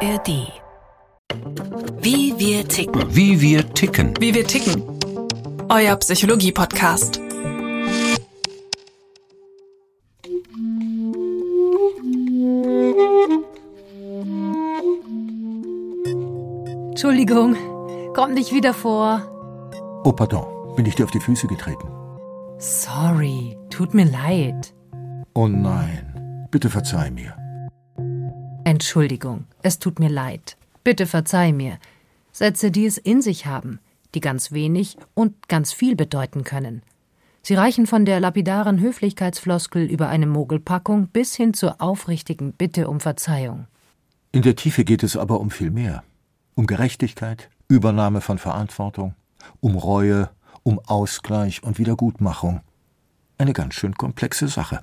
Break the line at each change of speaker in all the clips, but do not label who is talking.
ARD. Wie wir ticken.
Wie wir ticken.
Wie wir ticken. Euer Psychologie-Podcast.
Entschuldigung, kommt nicht wieder vor.
Oh, pardon. Bin ich dir auf die Füße getreten?
Sorry, tut mir leid.
Oh nein. Bitte verzeih mir.
Entschuldigung, es tut mir leid. Bitte verzeih mir. Sätze, die es in sich haben, die ganz wenig und ganz viel bedeuten können. Sie reichen von der lapidaren Höflichkeitsfloskel über eine Mogelpackung bis hin zur aufrichtigen Bitte um Verzeihung.
In der Tiefe geht es aber um viel mehr. Um Gerechtigkeit, Übernahme von Verantwortung, um Reue, um Ausgleich und Wiedergutmachung. Eine ganz schön komplexe Sache.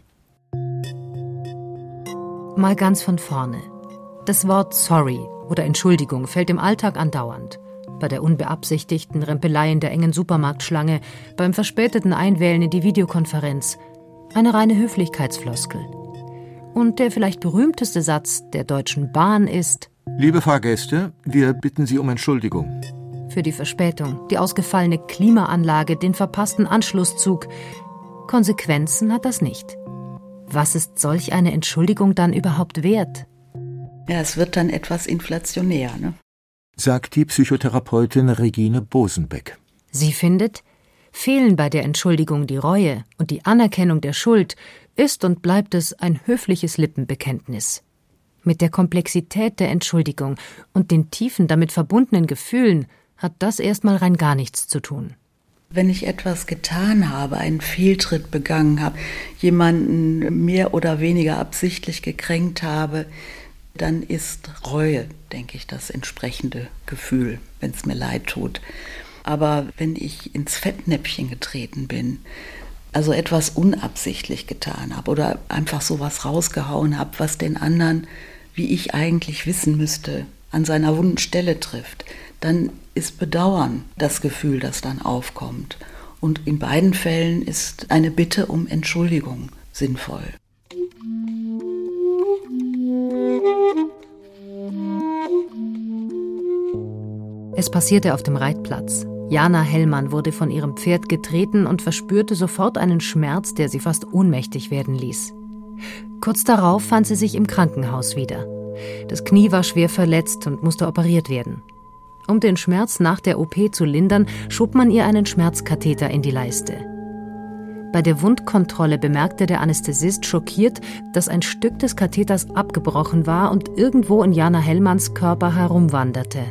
Mal ganz von vorne. Das Wort sorry oder Entschuldigung fällt im Alltag andauernd. Bei der unbeabsichtigten Rempelei in der engen Supermarktschlange, beim verspäteten Einwählen in die Videokonferenz. Eine reine Höflichkeitsfloskel. Und der vielleicht berühmteste Satz der Deutschen Bahn ist
Liebe Fahrgäste, wir bitten Sie um Entschuldigung.
Für die Verspätung, die ausgefallene Klimaanlage, den verpassten Anschlusszug. Konsequenzen hat das nicht. Was ist solch eine Entschuldigung dann überhaupt wert?
Ja, es wird dann etwas inflationär, ne?
Sagt die Psychotherapeutin Regine Bosenbeck.
Sie findet, fehlen bei der Entschuldigung die Reue und die Anerkennung der Schuld, ist und bleibt es ein höfliches Lippenbekenntnis. Mit der Komplexität der Entschuldigung und den tiefen damit verbundenen Gefühlen hat das erstmal rein gar nichts zu tun.
Wenn ich etwas getan habe, einen Fehltritt begangen habe, jemanden mehr oder weniger absichtlich gekränkt habe, dann ist Reue, denke ich, das entsprechende Gefühl, wenn es mir leid tut. Aber wenn ich ins Fettnäpfchen getreten bin, also etwas unabsichtlich getan habe oder einfach sowas rausgehauen habe, was den anderen, wie ich eigentlich wissen müsste, an seiner wunden Stelle trifft, dann ist Bedauern das Gefühl, das dann aufkommt. Und in beiden Fällen ist eine Bitte um Entschuldigung sinnvoll.
Es passierte auf dem Reitplatz. Jana Hellmann wurde von ihrem Pferd getreten und verspürte sofort einen Schmerz, der sie fast ohnmächtig werden ließ. Kurz darauf fand sie sich im Krankenhaus wieder. Das Knie war schwer verletzt und musste operiert werden. Um den Schmerz nach der OP zu lindern, schob man ihr einen Schmerzkatheter in die Leiste. Bei der Wundkontrolle bemerkte der Anästhesist schockiert, dass ein Stück des Katheters abgebrochen war und irgendwo in Jana Hellmanns Körper herumwanderte.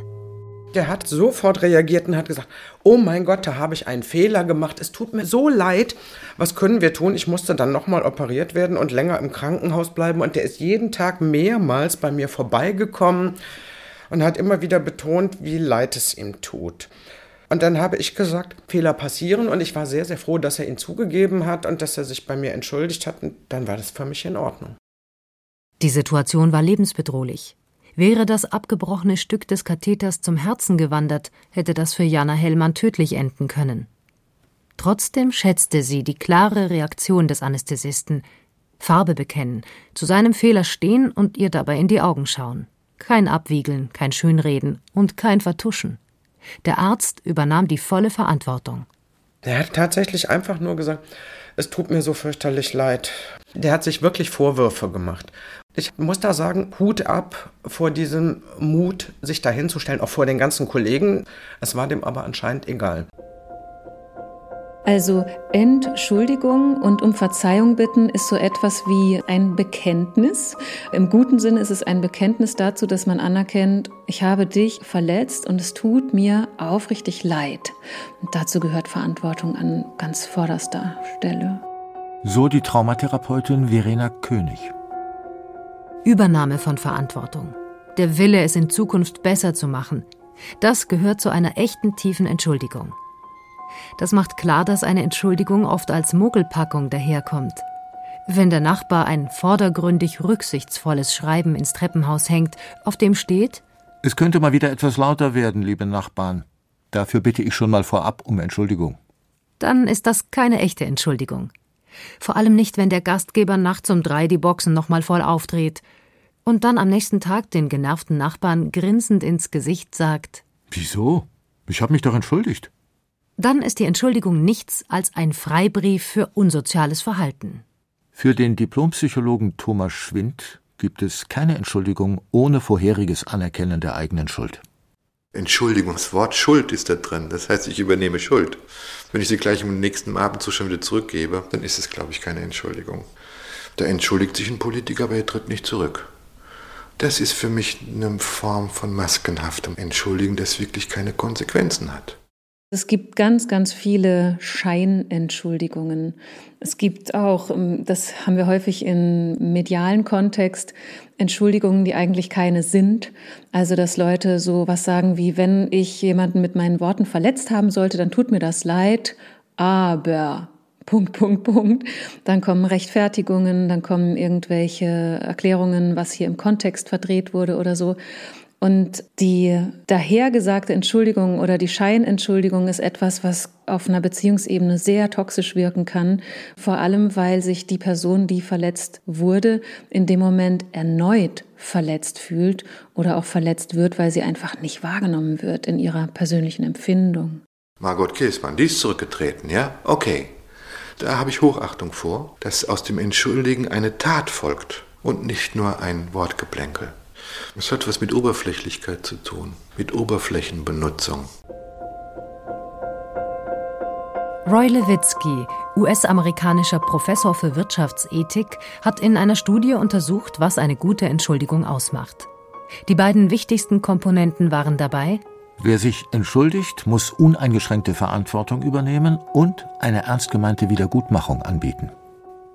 Der hat sofort reagiert und hat gesagt, oh mein Gott, da habe ich einen Fehler gemacht. Es tut mir so leid. Was können wir tun? Ich musste dann nochmal operiert werden und länger im Krankenhaus bleiben. Und der ist jeden Tag mehrmals bei mir vorbeigekommen und hat immer wieder betont, wie leid es ihm tut. Und dann habe ich gesagt, Fehler passieren und ich war sehr, sehr froh, dass er ihn zugegeben hat und dass er sich bei mir entschuldigt hat. Und dann war das für mich in Ordnung.
Die Situation war lebensbedrohlich. Wäre das abgebrochene Stück des Katheters zum Herzen gewandert, hätte das für Jana Hellmann tödlich enden können. Trotzdem schätzte sie die klare Reaktion des Anästhesisten. Farbe bekennen, zu seinem Fehler stehen und ihr dabei in die Augen schauen. Kein Abwiegeln, kein Schönreden und kein Vertuschen. Der Arzt übernahm die volle Verantwortung.
Der hat tatsächlich einfach nur gesagt, es tut mir so fürchterlich leid. Der hat sich wirklich Vorwürfe gemacht. Ich muss da sagen, Hut ab vor diesem Mut, sich da hinzustellen, auch vor den ganzen Kollegen. Es war dem aber anscheinend egal.
Also Entschuldigung und um Verzeihung bitten ist so etwas wie ein Bekenntnis. Im guten Sinne ist es ein Bekenntnis dazu, dass man anerkennt, ich habe dich verletzt und es tut mir aufrichtig leid. Und dazu gehört Verantwortung an ganz vorderster Stelle.
So die Traumatherapeutin Verena König.
Übernahme von Verantwortung. Der Wille, es in Zukunft besser zu machen. Das gehört zu einer echten tiefen Entschuldigung. Das macht klar, dass eine Entschuldigung oft als Mogelpackung daherkommt. Wenn der Nachbar ein vordergründig rücksichtsvolles Schreiben ins Treppenhaus hängt, auf dem steht
Es könnte mal wieder etwas lauter werden, liebe Nachbarn. Dafür bitte ich schon mal vorab um Entschuldigung.
Dann ist das keine echte Entschuldigung. Vor allem nicht, wenn der Gastgeber nachts um drei die Boxen nochmal voll aufdreht. Und dann am nächsten Tag den genervten Nachbarn grinsend ins Gesicht sagt:
Wieso? Ich habe mich doch entschuldigt.
Dann ist die Entschuldigung nichts als ein Freibrief für unsoziales Verhalten.
Für den Diplompsychologen Thomas Schwind gibt es keine Entschuldigung ohne vorheriges Anerkennen der eigenen Schuld.
Entschuldigungswort Schuld ist da drin. Das heißt, ich übernehme Schuld. Wenn ich sie gleich im nächsten Abendzustand wieder zurückgebe, dann ist es, glaube ich, keine Entschuldigung. Da entschuldigt sich ein Politiker, aber er tritt nicht zurück. Das ist für mich eine Form von maskenhaftem Entschuldigen, das wirklich keine Konsequenzen hat.
Es gibt ganz, ganz viele Scheinentschuldigungen. Es gibt auch, ähm, das haben wir häufig im medialen Kontext, Entschuldigungen, die eigentlich keine sind. Also, dass Leute so was sagen wie, wenn ich jemanden mit meinen Worten verletzt haben sollte, dann tut mir das leid, aber Punkt, Punkt, Punkt. Dann kommen Rechtfertigungen, dann kommen irgendwelche Erklärungen, was hier im Kontext verdreht wurde oder so. Und die dahergesagte Entschuldigung oder die Scheinentschuldigung ist etwas, was auf einer Beziehungsebene sehr toxisch wirken kann, vor allem weil sich die Person, die verletzt wurde, in dem Moment erneut verletzt fühlt oder auch verletzt wird, weil sie einfach nicht wahrgenommen wird in ihrer persönlichen Empfindung.
Margot Käßmann, die ist zurückgetreten, ja? Okay. Da habe ich Hochachtung vor, dass aus dem Entschuldigen eine Tat folgt und nicht nur ein Wortgeplänkel. Es hat was mit Oberflächlichkeit zu tun, mit Oberflächenbenutzung.
Roy Levitsky, US-amerikanischer Professor für Wirtschaftsethik, hat in einer Studie untersucht, was eine gute Entschuldigung ausmacht. Die beiden wichtigsten Komponenten waren dabei
Wer sich entschuldigt, muss uneingeschränkte Verantwortung übernehmen und eine ernst gemeinte Wiedergutmachung anbieten.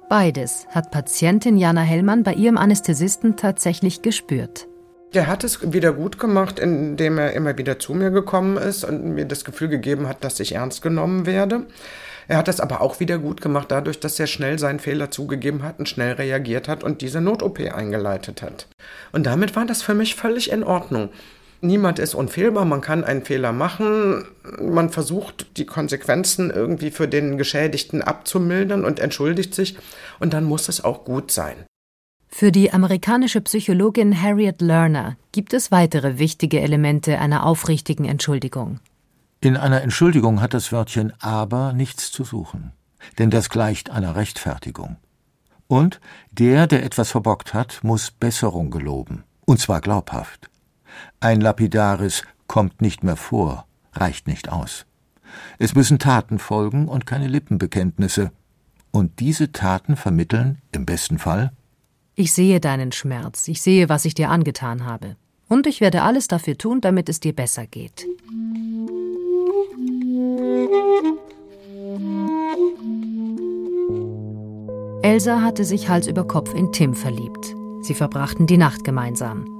Beides hat Patientin Jana Hellmann bei ihrem Anästhesisten tatsächlich gespürt.
Der hat es wieder gut gemacht, indem er immer wieder zu mir gekommen ist und mir das Gefühl gegeben hat, dass ich ernst genommen werde. Er hat es aber auch wieder gut gemacht, dadurch, dass er schnell seinen Fehler zugegeben hat und schnell reagiert hat und diese Not-OP eingeleitet hat. Und damit war das für mich völlig in Ordnung. Niemand ist unfehlbar, man kann einen Fehler machen, man versucht die Konsequenzen irgendwie für den Geschädigten abzumildern und entschuldigt sich und dann muss es auch gut sein.
Für die amerikanische Psychologin Harriet Lerner gibt es weitere wichtige Elemente einer aufrichtigen Entschuldigung.
In einer Entschuldigung hat das Wörtchen aber nichts zu suchen, denn das gleicht einer Rechtfertigung. Und der, der etwas verbockt hat, muss Besserung geloben, und zwar glaubhaft. Ein lapidares kommt nicht mehr vor, reicht nicht aus. Es müssen Taten folgen und keine Lippenbekenntnisse. Und diese Taten vermitteln, im besten Fall,
ich sehe deinen Schmerz, ich sehe, was ich dir angetan habe. Und ich werde alles dafür tun, damit es dir besser geht. Elsa hatte sich Hals über Kopf in Tim verliebt. Sie verbrachten die Nacht gemeinsam.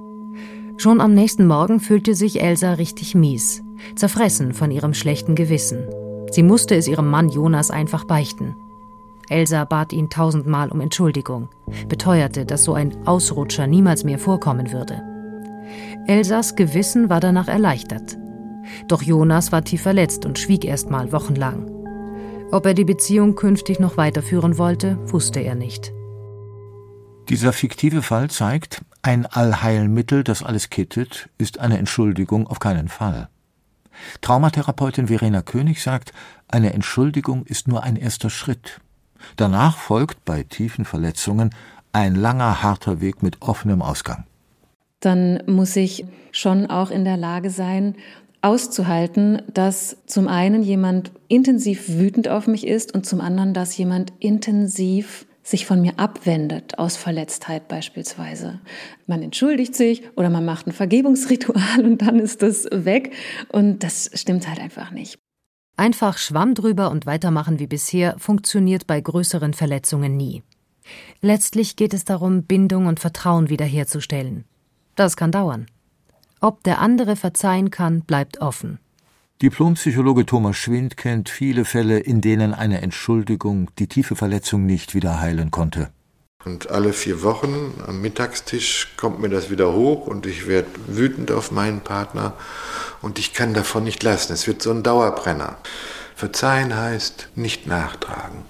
Schon am nächsten Morgen fühlte sich Elsa richtig mies, zerfressen von ihrem schlechten Gewissen. Sie musste es ihrem Mann Jonas einfach beichten. Elsa bat ihn tausendmal um Entschuldigung, beteuerte, dass so ein Ausrutscher niemals mehr vorkommen würde. Elsas Gewissen war danach erleichtert. Doch Jonas war tief verletzt und schwieg erst mal wochenlang. Ob er die Beziehung künftig noch weiterführen wollte, wusste er nicht.
Dieser fiktive Fall zeigt, ein Allheilmittel, das alles kittet, ist eine Entschuldigung auf keinen Fall. Traumatherapeutin Verena König sagt, eine Entschuldigung ist nur ein erster Schritt. Danach folgt bei tiefen Verletzungen ein langer, harter Weg mit offenem Ausgang.
Dann muss ich schon auch in der Lage sein, auszuhalten, dass zum einen jemand intensiv wütend auf mich ist und zum anderen, dass jemand intensiv sich von mir abwendet, aus Verletztheit beispielsweise. Man entschuldigt sich oder man macht ein Vergebungsritual und dann ist das weg und das stimmt halt einfach nicht.
Einfach Schwamm drüber und weitermachen wie bisher funktioniert bei größeren Verletzungen nie. Letztlich geht es darum, Bindung und Vertrauen wiederherzustellen. Das kann dauern. Ob der andere verzeihen kann, bleibt offen.
Diplompsychologe Thomas Schwind kennt viele Fälle, in denen eine Entschuldigung die tiefe Verletzung nicht wieder heilen konnte.
Und alle vier Wochen am Mittagstisch kommt mir das wieder hoch und ich werde wütend auf meinen Partner und ich kann davon nicht lassen. Es wird so ein Dauerbrenner. Verzeihen heißt nicht nachtragen.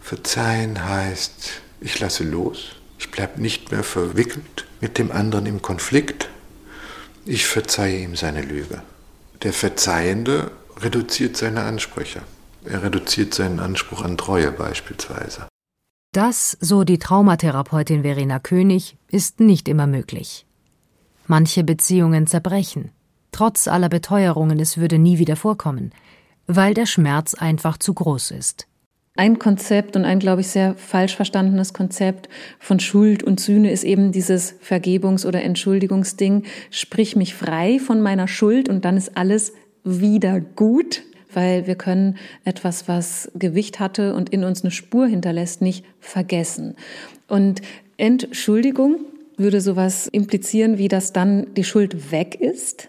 Verzeihen heißt, ich lasse los, Ich bleibe nicht mehr verwickelt mit dem anderen im Konflikt. Ich verzeihe ihm seine Lüge. Der Verzeihende reduziert seine Ansprüche. Er reduziert seinen Anspruch an Treue beispielsweise.
Das, so die Traumatherapeutin Verena König, ist nicht immer möglich. Manche Beziehungen zerbrechen. Trotz aller Beteuerungen, es würde nie wieder vorkommen, weil der Schmerz einfach zu groß ist.
Ein Konzept und ein, glaube ich, sehr falsch verstandenes Konzept von Schuld und Sühne ist eben dieses Vergebungs- oder Entschuldigungsding. Sprich mich frei von meiner Schuld und dann ist alles wieder gut weil wir können etwas, was Gewicht hatte und in uns eine Spur hinterlässt, nicht vergessen. Und Entschuldigung würde sowas implizieren, wie dass dann die Schuld weg ist,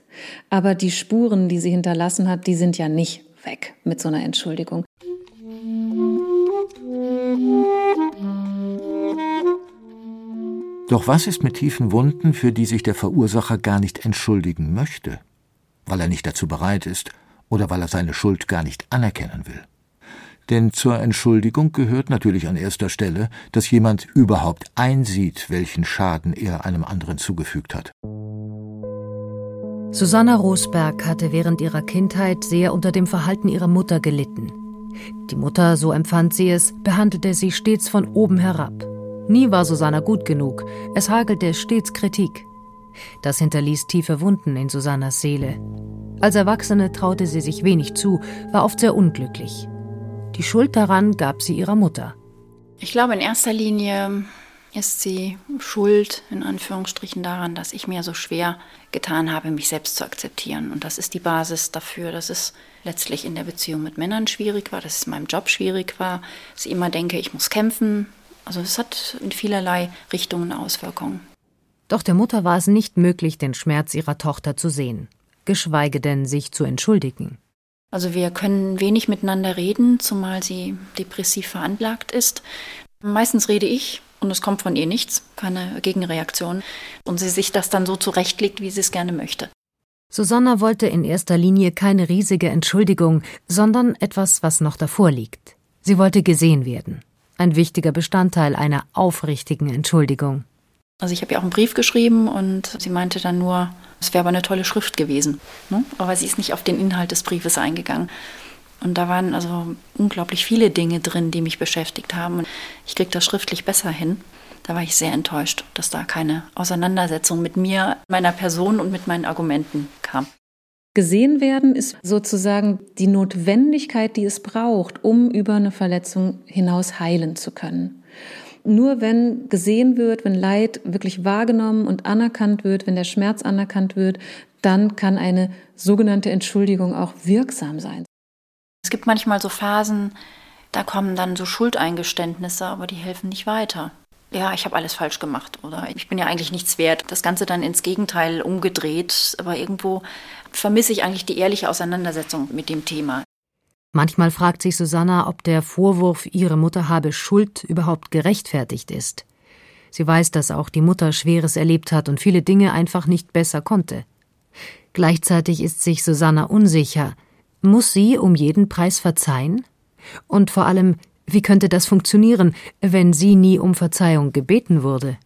aber die Spuren, die sie hinterlassen hat, die sind ja nicht weg mit so einer Entschuldigung.
Doch was ist mit tiefen Wunden, für die sich der Verursacher gar nicht entschuldigen möchte, weil er nicht dazu bereit ist oder weil er seine Schuld gar nicht anerkennen will. Denn zur Entschuldigung gehört natürlich an erster Stelle, dass jemand überhaupt einsieht, welchen Schaden er einem anderen zugefügt hat.
Susanna Rosberg hatte während ihrer Kindheit sehr unter dem Verhalten ihrer Mutter gelitten. Die Mutter, so empfand sie es, behandelte sie stets von oben herab. Nie war Susanna gut genug, es hagelte stets Kritik. Das hinterließ tiefe Wunden in Susannas Seele. Als Erwachsene traute sie sich wenig zu, war oft sehr unglücklich. Die Schuld daran gab sie ihrer Mutter.
Ich glaube, in erster Linie ist sie schuld, in Anführungsstrichen, daran, dass ich mir so schwer getan habe, mich selbst zu akzeptieren. Und das ist die Basis dafür, dass es letztlich in der Beziehung mit Männern schwierig war, dass es in meinem Job schwierig war, dass ich immer denke, ich muss kämpfen. Also es hat in vielerlei Richtungen Auswirkungen.
Doch der Mutter war es nicht möglich, den Schmerz ihrer Tochter zu sehen geschweige denn sich zu entschuldigen.
Also wir können wenig miteinander reden, zumal sie depressiv veranlagt ist. Meistens rede ich und es kommt von ihr nichts, keine Gegenreaktion. Und sie sich das dann so zurechtlegt, wie sie es gerne möchte.
Susanna wollte in erster Linie keine riesige Entschuldigung, sondern etwas, was noch davor liegt. Sie wollte gesehen werden. Ein wichtiger Bestandteil einer aufrichtigen Entschuldigung.
Also ich habe ihr auch einen Brief geschrieben und sie meinte dann nur, es wäre aber eine tolle Schrift gewesen. Ne? Aber sie ist nicht auf den Inhalt des Briefes eingegangen. Und da waren also unglaublich viele Dinge drin, die mich beschäftigt haben. Und ich kriege das schriftlich besser hin. Da war ich sehr enttäuscht, dass da keine Auseinandersetzung mit mir, meiner Person und mit meinen Argumenten kam.
Gesehen werden ist sozusagen die Notwendigkeit, die es braucht, um über eine Verletzung hinaus heilen zu können. Nur wenn gesehen wird, wenn Leid wirklich wahrgenommen und anerkannt wird, wenn der Schmerz anerkannt wird, dann kann eine sogenannte Entschuldigung auch wirksam sein.
Es gibt manchmal so Phasen, da kommen dann so Schuldeingeständnisse, aber die helfen nicht weiter. Ja, ich habe alles falsch gemacht oder ich bin ja eigentlich nichts wert. Das Ganze dann ins Gegenteil umgedreht, aber irgendwo vermisse ich eigentlich die ehrliche Auseinandersetzung mit dem Thema.
Manchmal fragt sich Susanna, ob der Vorwurf, ihre Mutter habe Schuld überhaupt gerechtfertigt ist. Sie weiß, dass auch die Mutter Schweres erlebt hat und viele Dinge einfach nicht besser konnte. Gleichzeitig ist sich Susanna unsicher. Muss sie um jeden Preis verzeihen? Und vor allem, wie könnte das funktionieren, wenn sie nie um Verzeihung gebeten wurde?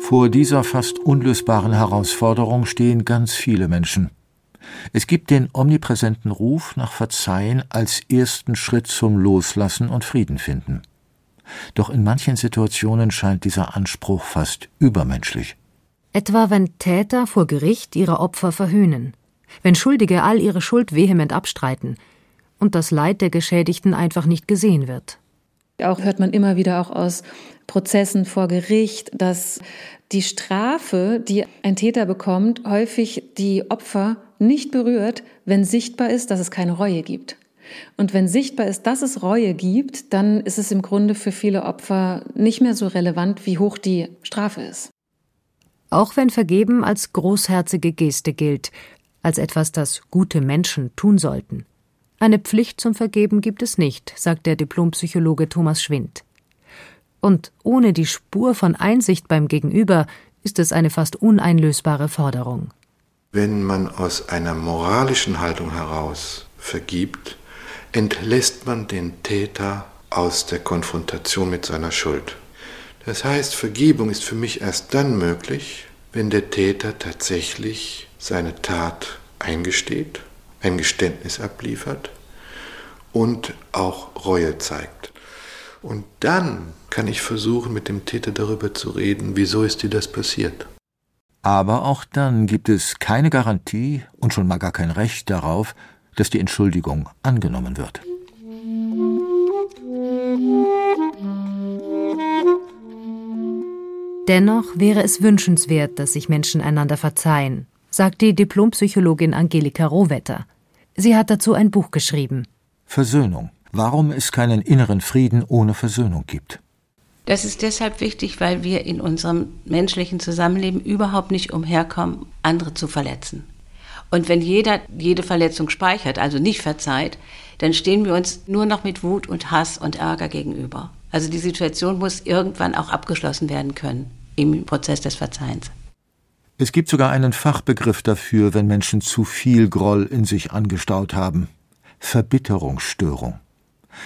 Vor dieser fast unlösbaren Herausforderung stehen ganz viele Menschen. Es gibt den omnipräsenten Ruf nach Verzeihen als ersten Schritt zum Loslassen und Frieden finden. Doch in manchen Situationen scheint dieser Anspruch fast übermenschlich.
Etwa wenn Täter vor Gericht ihre Opfer verhöhnen, wenn Schuldige all ihre Schuld vehement abstreiten und das Leid der Geschädigten einfach nicht gesehen wird.
Auch hört man immer wieder auch aus Prozessen vor Gericht, dass die Strafe, die ein Täter bekommt, häufig die Opfer nicht berührt, wenn sichtbar ist, dass es keine Reue gibt. Und wenn sichtbar ist, dass es Reue gibt, dann ist es im Grunde für viele Opfer nicht mehr so relevant, wie hoch die Strafe ist.
Auch wenn Vergeben als großherzige Geste gilt, als etwas, das gute Menschen tun sollten. Eine Pflicht zum Vergeben gibt es nicht, sagt der Diplompsychologe Thomas Schwind. Und ohne die Spur von Einsicht beim Gegenüber ist es eine fast uneinlösbare Forderung.
Wenn man aus einer moralischen Haltung heraus vergibt, entlässt man den Täter aus der Konfrontation mit seiner Schuld. Das heißt, Vergebung ist für mich erst dann möglich, wenn der Täter tatsächlich seine Tat eingesteht, ein Geständnis abliefert und auch Reue zeigt. Und dann kann ich versuchen, mit dem Täter darüber zu reden, wieso ist dir das passiert.
Aber auch dann gibt es keine Garantie und schon mal gar kein Recht darauf, dass die Entschuldigung angenommen wird.
Dennoch wäre es wünschenswert, dass sich Menschen einander verzeihen, sagt die Diplompsychologin Angelika Rohwetter. Sie hat dazu ein Buch geschrieben.
Versöhnung. Warum es keinen inneren Frieden ohne Versöhnung gibt.
Das ist deshalb wichtig, weil wir in unserem menschlichen Zusammenleben überhaupt nicht umherkommen, andere zu verletzen. Und wenn jeder jede Verletzung speichert, also nicht verzeiht, dann stehen wir uns nur noch mit Wut und Hass und Ärger gegenüber. Also die Situation muss irgendwann auch abgeschlossen werden können im Prozess des Verzeihens.
Es gibt sogar einen Fachbegriff dafür, wenn Menschen zu viel Groll in sich angestaut haben. Verbitterungsstörung.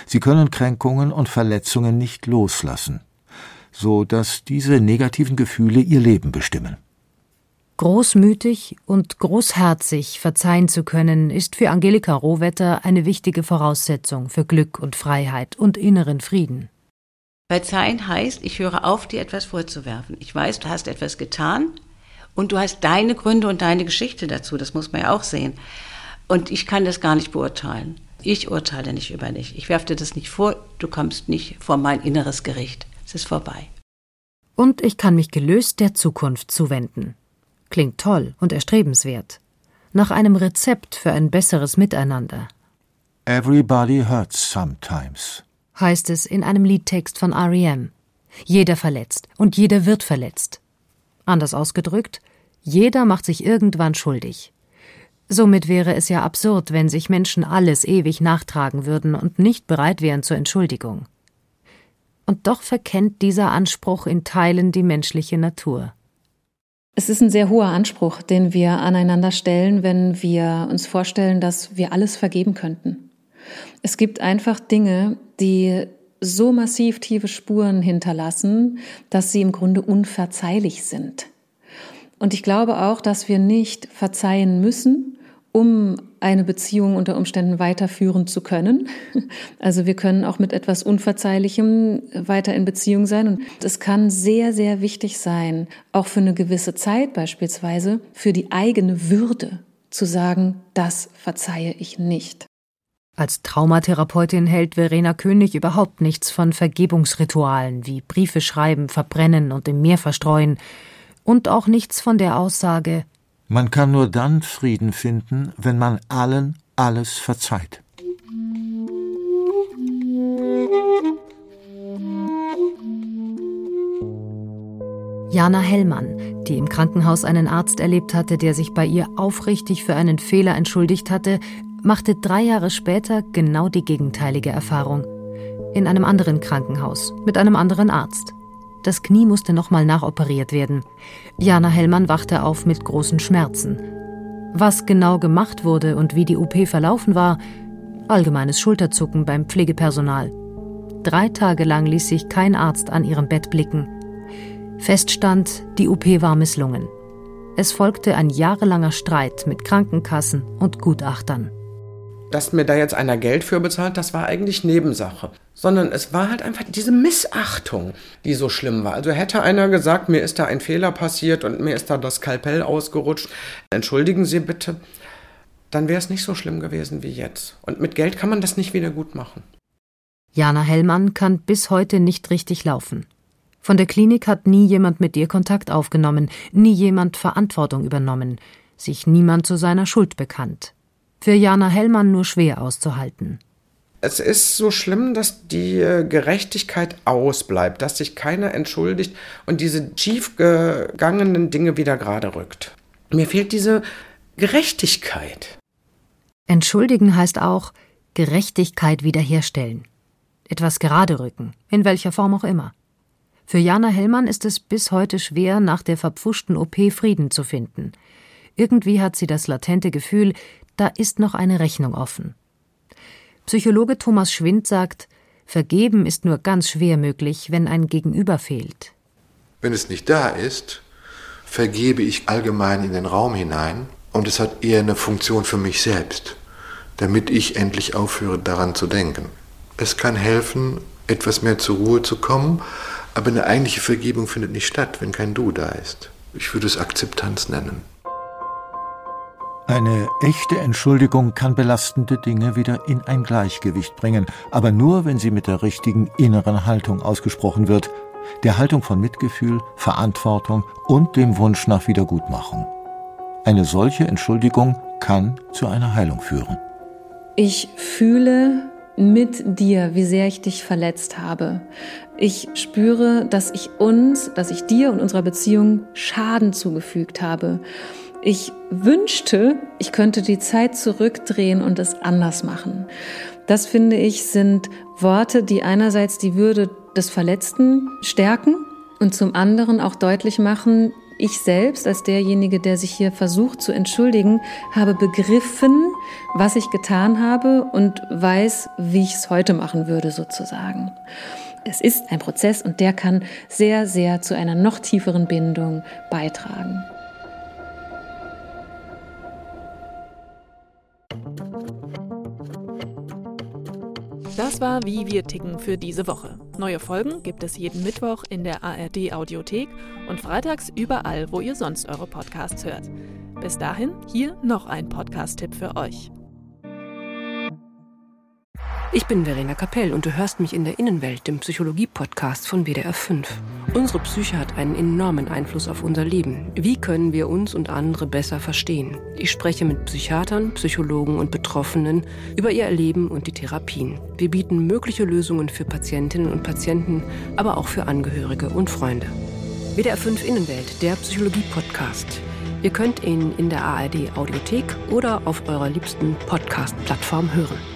Sie können Kränkungen und Verletzungen nicht loslassen, so dass diese negativen Gefühle ihr Leben bestimmen.
Großmütig und großherzig verzeihen zu können, ist für Angelika Rohwetter eine wichtige Voraussetzung für Glück und Freiheit und inneren Frieden.
Verzeihen heißt, ich höre auf, dir etwas vorzuwerfen. Ich weiß, du hast etwas getan und du hast deine Gründe und deine Geschichte dazu, das muss man ja auch sehen. Und ich kann das gar nicht beurteilen. Ich urteile nicht über dich. Ich werfe dir das nicht vor, du kommst nicht vor mein inneres Gericht. Es ist vorbei.
Und ich kann mich gelöst der Zukunft zuwenden. Klingt toll und erstrebenswert. Nach einem Rezept für ein besseres Miteinander.
Everybody hurts sometimes,
heißt es in einem Liedtext von REM. Jeder verletzt und jeder wird verletzt. Anders ausgedrückt, jeder macht sich irgendwann schuldig. Somit wäre es ja absurd, wenn sich Menschen alles ewig nachtragen würden und nicht bereit wären zur Entschuldigung. Und doch verkennt dieser Anspruch in Teilen die menschliche Natur.
Es ist ein sehr hoher Anspruch, den wir aneinander stellen, wenn wir uns vorstellen, dass wir alles vergeben könnten. Es gibt einfach Dinge, die so massiv tiefe Spuren hinterlassen, dass sie im Grunde unverzeihlich sind. Und ich glaube auch, dass wir nicht verzeihen müssen, um eine Beziehung unter Umständen weiterführen zu können. Also wir können auch mit etwas Unverzeihlichem weiter in Beziehung sein. Und es kann sehr, sehr wichtig sein, auch für eine gewisse Zeit beispielsweise, für die eigene Würde zu sagen, das verzeihe ich nicht.
Als Traumatherapeutin hält Verena König überhaupt nichts von Vergebungsritualen wie Briefe schreiben, verbrennen und im Meer verstreuen und auch nichts von der Aussage,
man kann nur dann Frieden finden, wenn man allen alles verzeiht.
Jana Hellmann, die im Krankenhaus einen Arzt erlebt hatte, der sich bei ihr aufrichtig für einen Fehler entschuldigt hatte, machte drei Jahre später genau die gegenteilige Erfahrung. In einem anderen Krankenhaus, mit einem anderen Arzt. Das Knie musste nochmal nachoperiert werden. Jana Hellmann wachte auf mit großen Schmerzen. Was genau gemacht wurde und wie die OP verlaufen war, allgemeines Schulterzucken beim Pflegepersonal. Drei Tage lang ließ sich kein Arzt an ihrem Bett blicken. Feststand, die OP war misslungen. Es folgte ein jahrelanger Streit mit Krankenkassen und Gutachtern.
Dass mir da jetzt einer Geld für bezahlt, das war eigentlich Nebensache. Sondern es war halt einfach diese Missachtung, die so schlimm war. Also hätte einer gesagt, mir ist da ein Fehler passiert und mir ist da das Skalpell ausgerutscht, entschuldigen Sie bitte, dann wäre es nicht so schlimm gewesen wie jetzt. Und mit Geld kann man das nicht wieder gut machen.
Jana Hellmann kann bis heute nicht richtig laufen. Von der Klinik hat nie jemand mit ihr Kontakt aufgenommen, nie jemand Verantwortung übernommen, sich niemand zu seiner Schuld bekannt für Jana Hellmann nur schwer auszuhalten.
Es ist so schlimm, dass die äh, Gerechtigkeit ausbleibt, dass sich keiner entschuldigt und diese schiefgegangenen Dinge wieder gerade rückt. Mir fehlt diese Gerechtigkeit.
Entschuldigen heißt auch Gerechtigkeit wiederherstellen. Etwas gerade rücken, in welcher Form auch immer. Für Jana Hellmann ist es bis heute schwer, nach der verpfuschten OP Frieden zu finden. Irgendwie hat sie das latente Gefühl, da ist noch eine Rechnung offen. Psychologe Thomas Schwind sagt, Vergeben ist nur ganz schwer möglich, wenn ein Gegenüber fehlt.
Wenn es nicht da ist, vergebe ich allgemein in den Raum hinein und es hat eher eine Funktion für mich selbst, damit ich endlich aufhöre daran zu denken. Es kann helfen, etwas mehr zur Ruhe zu kommen, aber eine eigentliche Vergebung findet nicht statt, wenn kein Du da ist. Ich würde es Akzeptanz nennen.
Eine echte Entschuldigung kann belastende Dinge wieder in ein Gleichgewicht bringen, aber nur, wenn sie mit der richtigen inneren Haltung ausgesprochen wird, der Haltung von Mitgefühl, Verantwortung und dem Wunsch nach Wiedergutmachung. Eine solche Entschuldigung kann zu einer Heilung führen.
Ich fühle mit dir, wie sehr ich dich verletzt habe. Ich spüre, dass ich uns, dass ich dir und unserer Beziehung Schaden zugefügt habe. Ich wünschte, ich könnte die Zeit zurückdrehen und es anders machen. Das finde ich sind Worte, die einerseits die Würde des Verletzten stärken und zum anderen auch deutlich machen, ich selbst als derjenige, der sich hier versucht zu entschuldigen, habe begriffen, was ich getan habe und weiß, wie ich es heute machen würde sozusagen. Es ist ein Prozess und der kann sehr, sehr zu einer noch tieferen Bindung beitragen.
Das war Wie wir ticken für diese Woche. Neue Folgen gibt es jeden Mittwoch in der ARD Audiothek und freitags überall, wo ihr sonst eure Podcasts hört. Bis dahin hier noch ein Podcast-Tipp für euch.
Ich bin Verena Kapell und du hörst mich in der Innenwelt, dem Psychologie-Podcast von WDR 5. Unsere Psyche hat einen enormen Einfluss auf unser Leben. Wie können wir uns und andere besser verstehen? Ich spreche mit Psychiatern, Psychologen und Betroffenen über ihr Erleben und die Therapien. Wir bieten mögliche Lösungen für Patientinnen und Patienten, aber auch für Angehörige und Freunde. WDR 5 Innenwelt, der Psychologie-Podcast. Ihr könnt ihn in der ARD Audiothek oder auf eurer liebsten Podcast-Plattform hören.